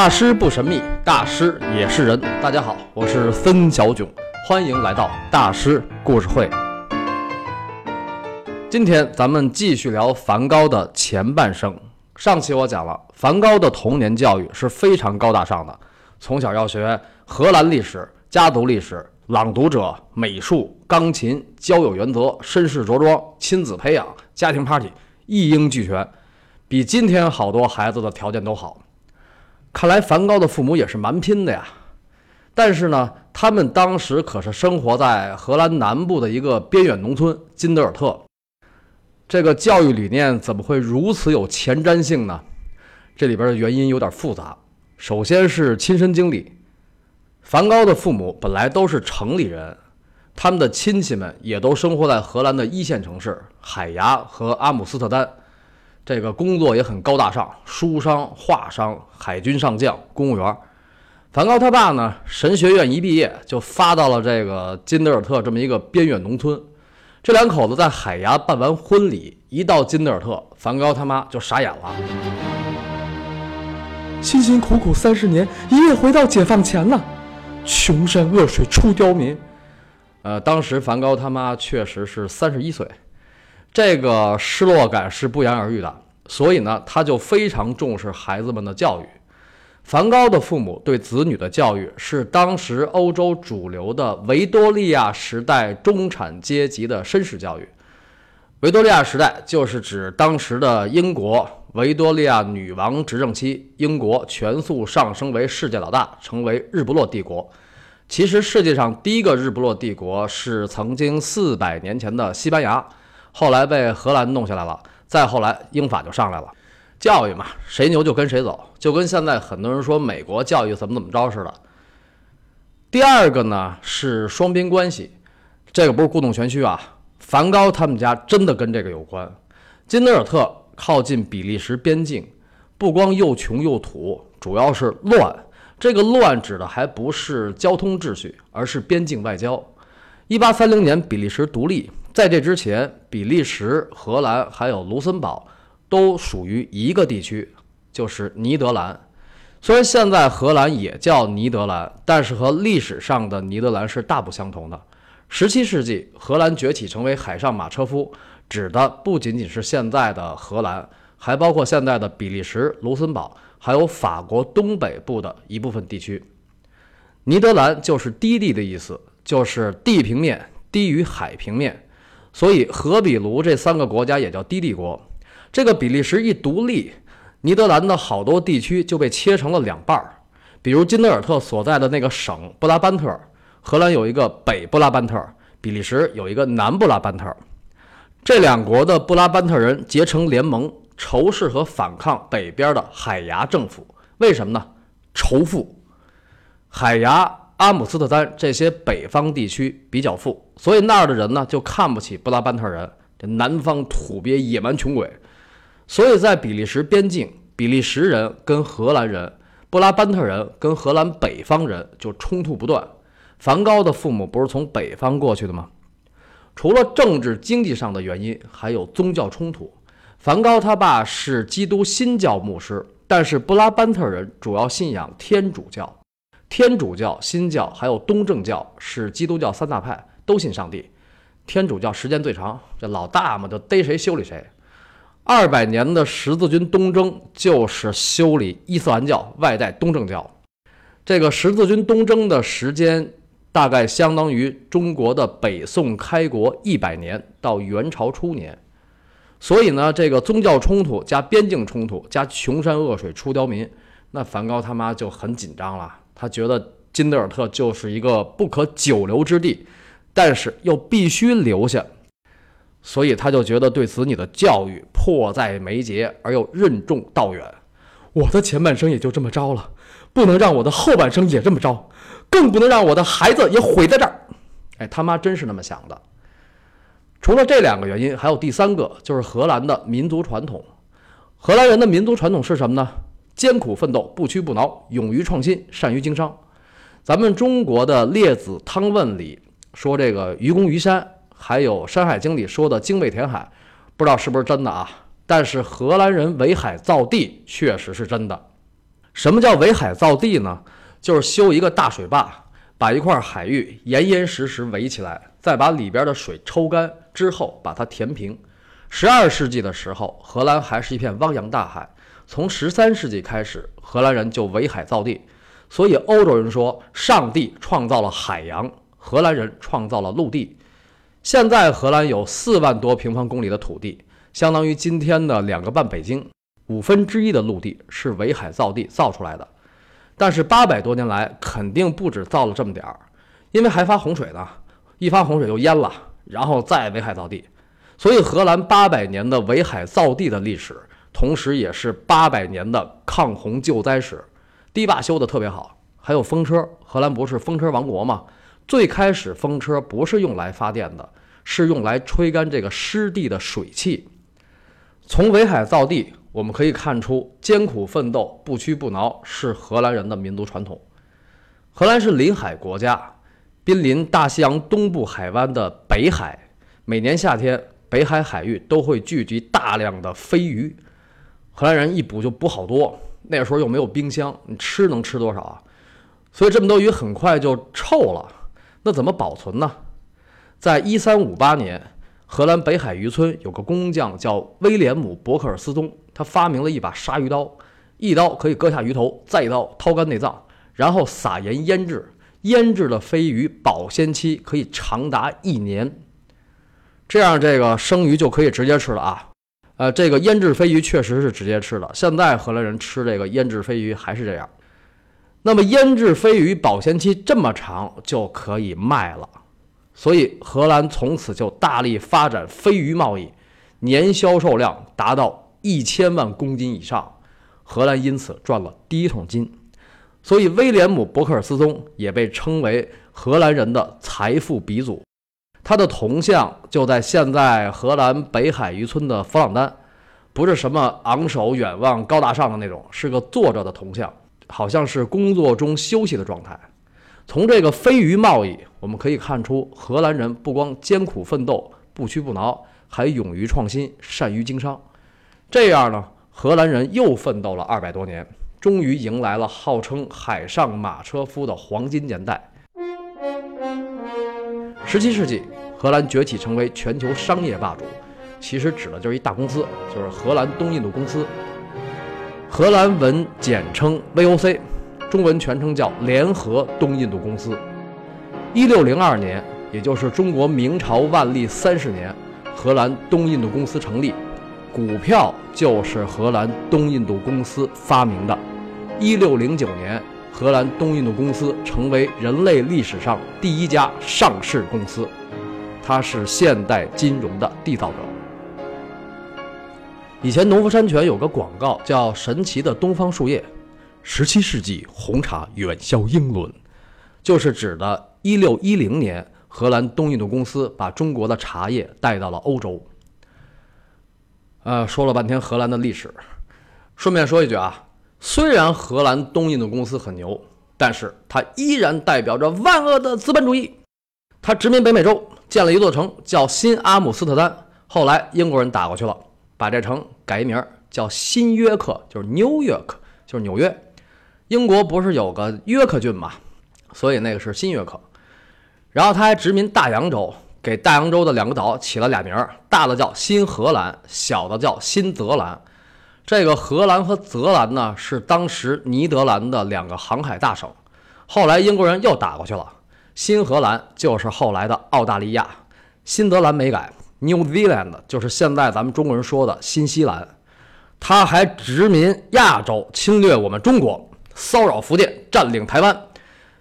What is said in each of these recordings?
大师不神秘，大师也是人。大家好，我是森小囧，欢迎来到大师故事会。今天咱们继续聊梵高的前半生。上期我讲了，梵高的童年教育是非常高大上的，从小要学荷兰历史、家族历史、朗读者、美术、钢琴、交友原则、绅士着装、亲子培养、家庭 party，一应俱全，比今天好多孩子的条件都好。看来梵高的父母也是蛮拼的呀，但是呢，他们当时可是生活在荷兰南部的一个边远农村金德尔特。这个教育理念怎么会如此有前瞻性呢？这里边的原因有点复杂。首先是亲身经历，梵高的父母本来都是城里人，他们的亲戚们也都生活在荷兰的一线城市海牙和阿姆斯特丹。这个工作也很高大上，书商、画商、海军上将、公务员。梵高他爸呢，神学院一毕业就发到了这个金德尔特这么一个边远农村。这两口子在海牙办完婚礼，一到金德尔特，梵高他妈就傻眼了。辛辛苦苦三十年，一夜回到解放前了，穷山恶水出刁民。呃，当时梵高他妈确实是三十一岁。这个失落感是不言而喻的，所以呢，他就非常重视孩子们的教育。梵高的父母对子女的教育是当时欧洲主流的维多利亚时代中产阶级的绅士教育。维多利亚时代就是指当时的英国维多利亚女王执政期，英国全速上升为世界老大，成为日不落帝国。其实世界上第一个日不落帝国是曾经四百年前的西班牙。后来被荷兰弄下来了，再后来英法就上来了。教育嘛，谁牛就跟谁走，就跟现在很多人说美国教育怎么怎么着似的。第二个呢是双边关系，这个不是故弄玄虚啊。梵高他们家真的跟这个有关。金德尔特靠近比利时边境，不光又穷又土，主要是乱。这个乱指的还不是交通秩序，而是边境外交。一八三零年比利时独立。在这之前，比利时、荷兰还有卢森堡都属于一个地区，就是尼德兰。虽然现在荷兰也叫尼德兰，但是和历史上的尼德兰是大不相同的。17世纪，荷兰崛起成为海上马车夫，指的不仅仅是现在的荷兰，还包括现在的比利时、卢森堡，还有法国东北部的一部分地区。尼德兰就是低地的意思，就是地平面低于海平面。所以，荷比卢这三个国家也叫低地国。这个比利时一独立，尼德兰的好多地区就被切成了两半儿。比如金德尔特所在的那个省布拉班特，荷兰有一个北布拉班特，比利时有一个南布拉班特。这两国的布拉班特人结成联盟，仇视和反抗北边的海牙政府。为什么呢？仇富，海牙。阿姆斯特丹这些北方地区比较富，所以那儿的人呢就看不起布拉班特人，这南方土鳖野蛮穷鬼。所以在比利时边境，比利时人跟荷兰人，布拉班特人跟荷兰北方人就冲突不断。梵高的父母不是从北方过去的吗？除了政治经济上的原因，还有宗教冲突。梵高他爸是基督新教牧师，但是布拉班特人主要信仰天主教。天主教、新教还有东正教是基督教三大派，都信上帝。天主教时间最长，这老大嘛就逮谁修理谁。二百年的十字军东征就是修理伊斯兰教外带东正教。这个十字军东征的时间大概相当于中国的北宋开国一百年到元朝初年。所以呢，这个宗教冲突加边境冲突加穷山恶水出刁民，那梵高他妈就很紧张了。他觉得金德尔特就是一个不可久留之地，但是又必须留下，所以他就觉得对子女的教育迫在眉睫而又任重道远。我的前半生也就这么着了，不能让我的后半生也这么着，更不能让我的孩子也毁在这儿。哎，他妈真是那么想的。除了这两个原因，还有第三个，就是荷兰的民族传统。荷兰人的民族传统是什么呢？艰苦奋斗，不屈不挠，勇于创新，善于经商。咱们中国的《列子汤问》里说这个愚公移山，还有《山海经》里说的精卫填海，不知道是不是真的啊？但是荷兰人围海造地确实是真的。《什么叫围海造地呢？就是修一个大水坝，把一块海域严严实实围起来，再把里边的水抽干之后把它填平。十二世纪的时候，荷兰还是一片汪洋大海。从十三世纪开始，荷兰人就围海造地，所以欧洲人说上帝创造了海洋，荷兰人创造了陆地。现在荷兰有四万多平方公里的土地，相当于今天的两个半北京，五分之一的陆地是围海造地造出来的。但是八百多年来，肯定不止造了这么点儿，因为还发洪水呢，一发洪水就淹了，然后再围海造地，所以荷兰八百年的围海造地的历史。同时，也是八百年的抗洪救灾史，堤坝修得特别好。还有风车，荷兰不是风车王国吗？最开始风车不是用来发电的，是用来吹干这个湿地的水汽。从围海造地，我们可以看出，艰苦奋斗、不屈不挠是荷兰人的民族传统。荷兰是临海国家，濒临大西洋东部海湾的北海，每年夏天，北海海域都会聚集大量的飞鱼。荷兰人一捕就捕好多，那时候又没有冰箱，你吃能吃多少啊？所以这么多鱼很快就臭了。那怎么保存呢？在一三五八年，荷兰北海渔村有个工匠叫威廉姆·伯克尔斯宗，他发明了一把鲨鱼刀，一刀可以割下鱼头，再一刀掏干内脏，然后撒盐腌制，腌制的鲱鱼保鲜期可以长达一年，这样这个生鱼就可以直接吃了啊。呃，这个腌制飞鱼确实是直接吃的。现在荷兰人吃这个腌制飞鱼还是这样。那么腌制飞鱼保鲜期这么长就可以卖了，所以荷兰从此就大力发展飞鱼贸易，年销售量达到一千万公斤以上，荷兰因此赚了第一桶金。所以威廉姆·伯克尔斯宗也被称为荷兰人的财富鼻祖。他的铜像就在现在荷兰北海渔村的弗朗丹，不是什么昂首远望、高大上的那种，是个坐着的铜像，好像是工作中休息的状态。从这个飞鱼贸易，我们可以看出，荷兰人不光艰苦奋斗、不屈不挠，还勇于创新、善于经商。这样呢，荷兰人又奋斗了二百多年，终于迎来了号称“海上马车夫”的黄金年代。十七世纪，荷兰崛起成为全球商业霸主，其实指的就是一大公司，就是荷兰东印度公司。荷兰文简称 VOC，中文全称叫联合东印度公司。一六零二年，也就是中国明朝万历三十年，荷兰东印度公司成立，股票就是荷兰东印度公司发明的。一六零九年。荷兰东印度公司成为人类历史上第一家上市公司，它是现代金融的缔造者。以前农夫山泉有个广告叫“神奇的东方树叶”，十七世纪红茶远销英伦，就是指的一六一零年荷兰东印度公司把中国的茶叶带到了欧洲。呃，说了半天荷兰的历史，顺便说一句啊。虽然荷兰东印度公司很牛，但是它依然代表着万恶的资本主义。它殖民北美洲，建了一座城叫新阿姆斯特丹。后来英国人打过去了，把这城改名叫新约克，就是 New York，就是纽约。英国不是有个约克郡嘛，所以那个是新约克。然后他还殖民大洋洲，给大洋洲的两个岛起了俩名儿，大的叫新荷兰，小的叫新泽兰。这个荷兰和泽兰呢，是当时尼德兰的两个航海大省。后来英国人又打过去了，新荷兰就是后来的澳大利亚，新泽兰没改，New Zealand 就是现在咱们中国人说的新西兰。他还殖民亚洲，侵略我们中国，骚扰福建，占领台湾。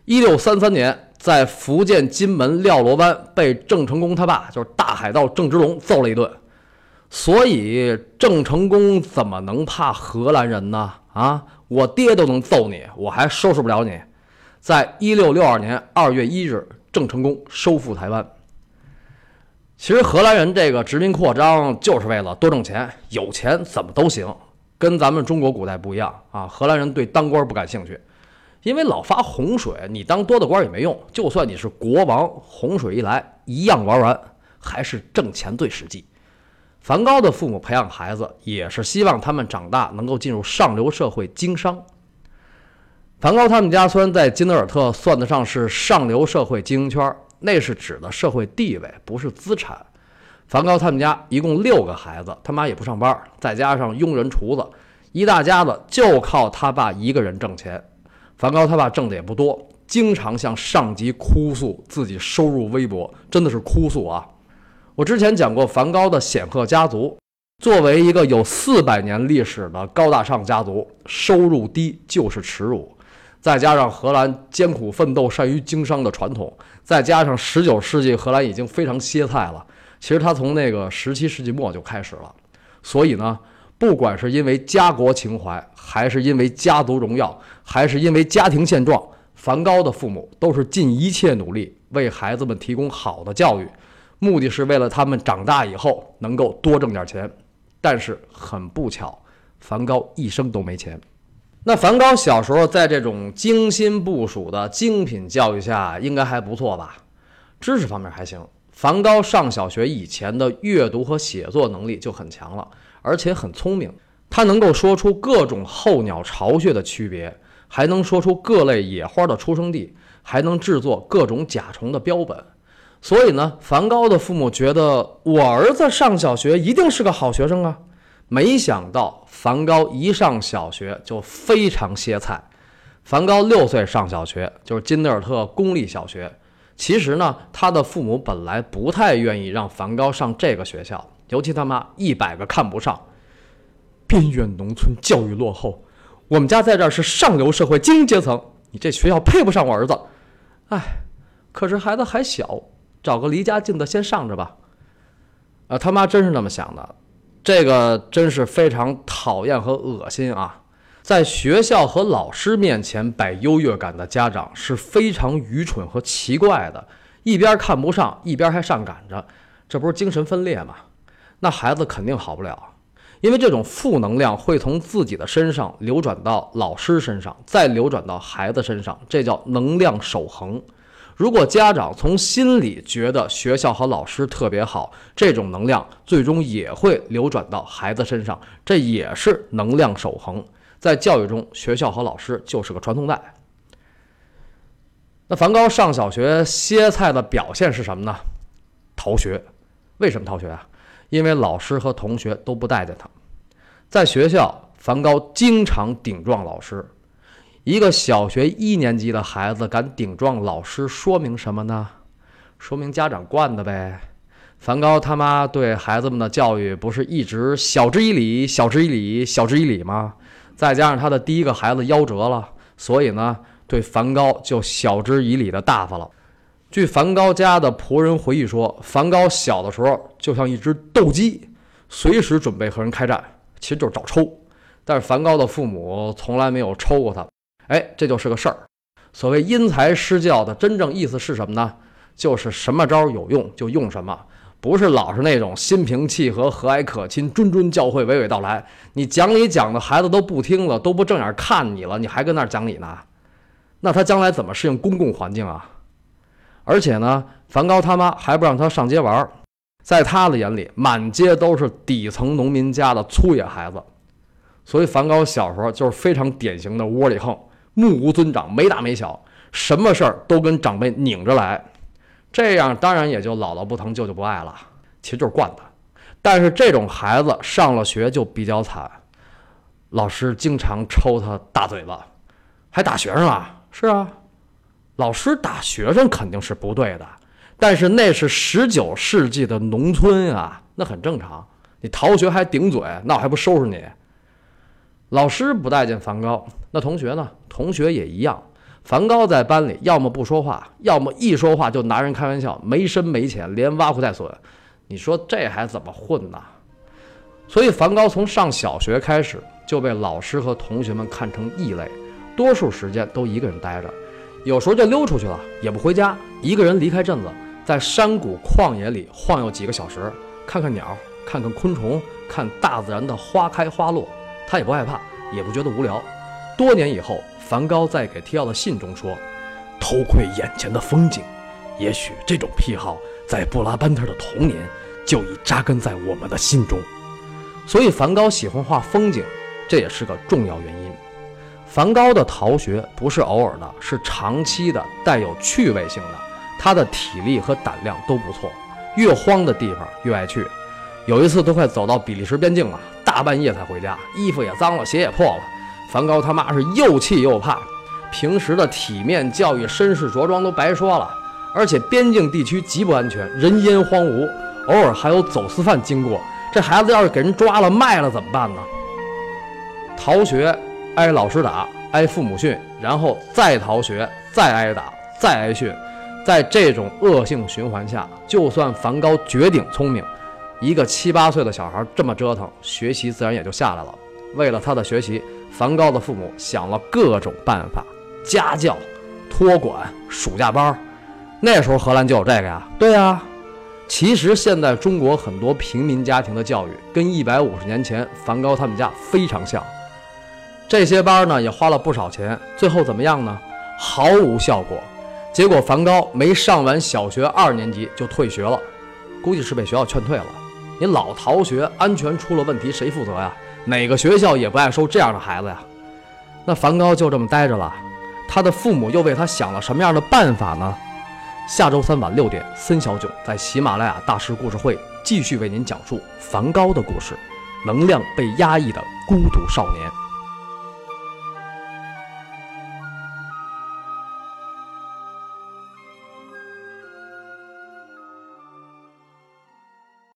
一六三三年，在福建金门廖罗湾被郑成功他爸，就是大海盗郑芝龙揍了一顿。所以郑成功怎么能怕荷兰人呢？啊，我爹都能揍你，我还收拾不了你。在一六六二年二月一日，郑成功收复台湾。其实荷兰人这个殖民扩张就是为了多挣钱，有钱怎么都行。跟咱们中国古代不一样啊，荷兰人对当官不感兴趣，因为老发洪水，你当多大官也没用。就算你是国王，洪水一来一样玩完，还是挣钱最实际。梵高的父母培养孩子，也是希望他们长大能够进入上流社会经商。梵高他们家虽然在金德尔特算得上是上流社会精英圈，那是指的社会地位，不是资产。梵高他们家一共六个孩子，他妈也不上班，再加上佣人、厨子，一大家子就靠他爸一个人挣钱。梵高他爸挣的也不多，经常向上级哭诉自己收入微薄，真的是哭诉啊！我之前讲过梵高的显赫家族，作为一个有四百年历史的高大上家族，收入低就是耻辱。再加上荷兰艰苦奋斗、善于经商的传统，再加上十九世纪荷兰已经非常歇菜了。其实他从那个十七世纪末就开始了。所以呢，不管是因为家国情怀，还是因为家族荣耀，还是因为家庭现状，梵高的父母都是尽一切努力为孩子们提供好的教育，目的是为了他们长大以后能够多挣点钱。但是很不巧，梵高一生都没钱。那梵高小时候在这种精心部署的精品教育下，应该还不错吧？知识方面还行。梵高上小学以前的阅读和写作能力就很强了，而且很聪明。他能够说出各种候鸟巢穴的区别，还能说出各类野花的出生地，还能制作各种甲虫的标本。所以呢，梵高的父母觉得我儿子上小学一定是个好学生啊。没想到梵高一上小学就非常歇菜。梵高六岁上小学，就是金德尔特公立小学。其实呢，他的父母本来不太愿意让梵高上这个学校，尤其他妈一百个看不上。边远农村教育落后，我们家在这儿是上流社会精英阶层，你这学校配不上我儿子。哎，可是孩子还小，找个离家近的先上着吧。啊，他妈真是那么想的。这个真是非常讨厌和恶心啊！在学校和老师面前摆优越感的家长是非常愚蠢和奇怪的，一边看不上，一边还上赶着，这不是精神分裂吗？那孩子肯定好不了，因为这种负能量会从自己的身上流转到老师身上，再流转到孩子身上，这叫能量守恒。如果家长从心里觉得学校和老师特别好，这种能量最终也会流转到孩子身上，这也是能量守恒。在教育中，学校和老师就是个传送带。那梵高上小学歇菜的表现是什么呢？逃学。为什么逃学啊？因为老师和同学都不待见他。在学校，梵高经常顶撞老师。一个小学一年级的孩子敢顶撞老师，说明什么呢？说明家长惯的呗。梵高他妈对孩子们的教育不是一直晓之以理、晓之以理、晓之以理吗？再加上他的第一个孩子夭折了，所以呢，对梵高就晓之以理的大发了。据梵高家的仆人回忆说，梵高小的时候就像一只斗鸡，随时准备和人开战，其实就是找抽。但是梵高的父母从来没有抽过他。哎，这就是个事儿。所谓因材施教的真正意思是什么呢？就是什么招儿有用就用什么，不是老是那种心平气和、和蔼可亲、谆谆教诲、娓娓道来。你讲理讲的孩子都不听了，都不正眼看你了，你还跟那儿讲理呢？那他将来怎么适应公共环境啊？而且呢，梵高他妈还不让他上街玩儿，在他的眼里，满街都是底层农民家的粗野孩子。所以梵高小时候就是非常典型的窝里横。目无尊长，没大没小，什么事儿都跟长辈拧着来，这样当然也就姥姥不疼，舅舅不爱了，其实就是惯的。但是这种孩子上了学就比较惨，老师经常抽他大嘴巴，还打学生啊？是啊，老师打学生肯定是不对的，但是那是十九世纪的农村啊，那很正常。你逃学还顶嘴，那我还不收拾你？老师不待见梵高，那同学呢？同学也一样。梵高在班里要么不说话，要么一说话就拿人开玩笑，没深没浅，连挖苦带损。你说这还怎么混呢？所以梵高从上小学开始就被老师和同学们看成异类，多数时间都一个人待着，有时候就溜出去了，也不回家，一个人离开镇子，在山谷旷野里晃悠几个小时，看看鸟，看看昆虫，看大自然的花开花落。他也不害怕，也不觉得无聊。多年以后，梵高在给提奥的信中说：“偷窥眼前的风景，也许这种癖好在布拉班特的童年就已扎根在我们的心中。”所以，梵高喜欢画风景，这也是个重要原因。梵高的逃学不是偶尔的，是长期的，带有趣味性的。他的体力和胆量都不错，越荒的地方越爱去。有一次都快走到比利时边境了，大半夜才回家，衣服也脏了，鞋也破了。梵高他妈是又气又怕，平时的体面教育、绅士着装都白说了，而且边境地区极不安全，人烟荒芜，偶尔还有走私犯经过。这孩子要是给人抓了卖了怎么办呢？逃学，挨老师打，挨父母训，然后再逃学，再挨打，再挨训，在这种恶性循环下，就算梵高绝顶聪明。一个七八岁的小孩这么折腾，学习自然也就下来了。为了他的学习，梵高的父母想了各种办法：家教、托管、暑假班。那时候荷兰就有这个呀？对呀。其实现在中国很多平民家庭的教育，跟一百五十年前梵高他们家非常像。这些班呢也花了不少钱，最后怎么样呢？毫无效果。结果梵高没上完小学二年级就退学了，估计是被学校劝退了。你老逃学，安全出了问题，谁负责呀？哪个学校也不爱收这样的孩子呀？那梵高就这么待着了，他的父母又为他想了什么样的办法呢？下周三晚六点，森小九在喜马拉雅大师故事会继续为您讲述梵高的故事，能量被压抑的孤独少年。